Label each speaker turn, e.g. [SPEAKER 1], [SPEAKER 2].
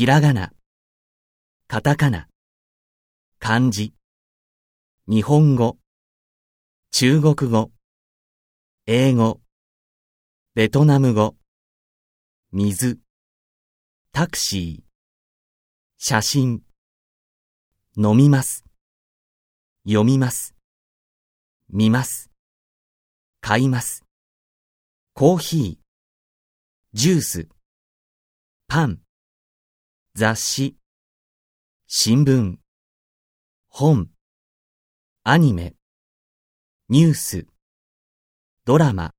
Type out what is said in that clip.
[SPEAKER 1] ひらがな、カタカナ、漢字、日本語、中国語、英語、ベトナム語、水、タクシー、写真、飲みます、読みます、見ます、買います、コーヒー、ジュース、パン、雑誌、新聞、本、アニメ、ニュース、ドラマ、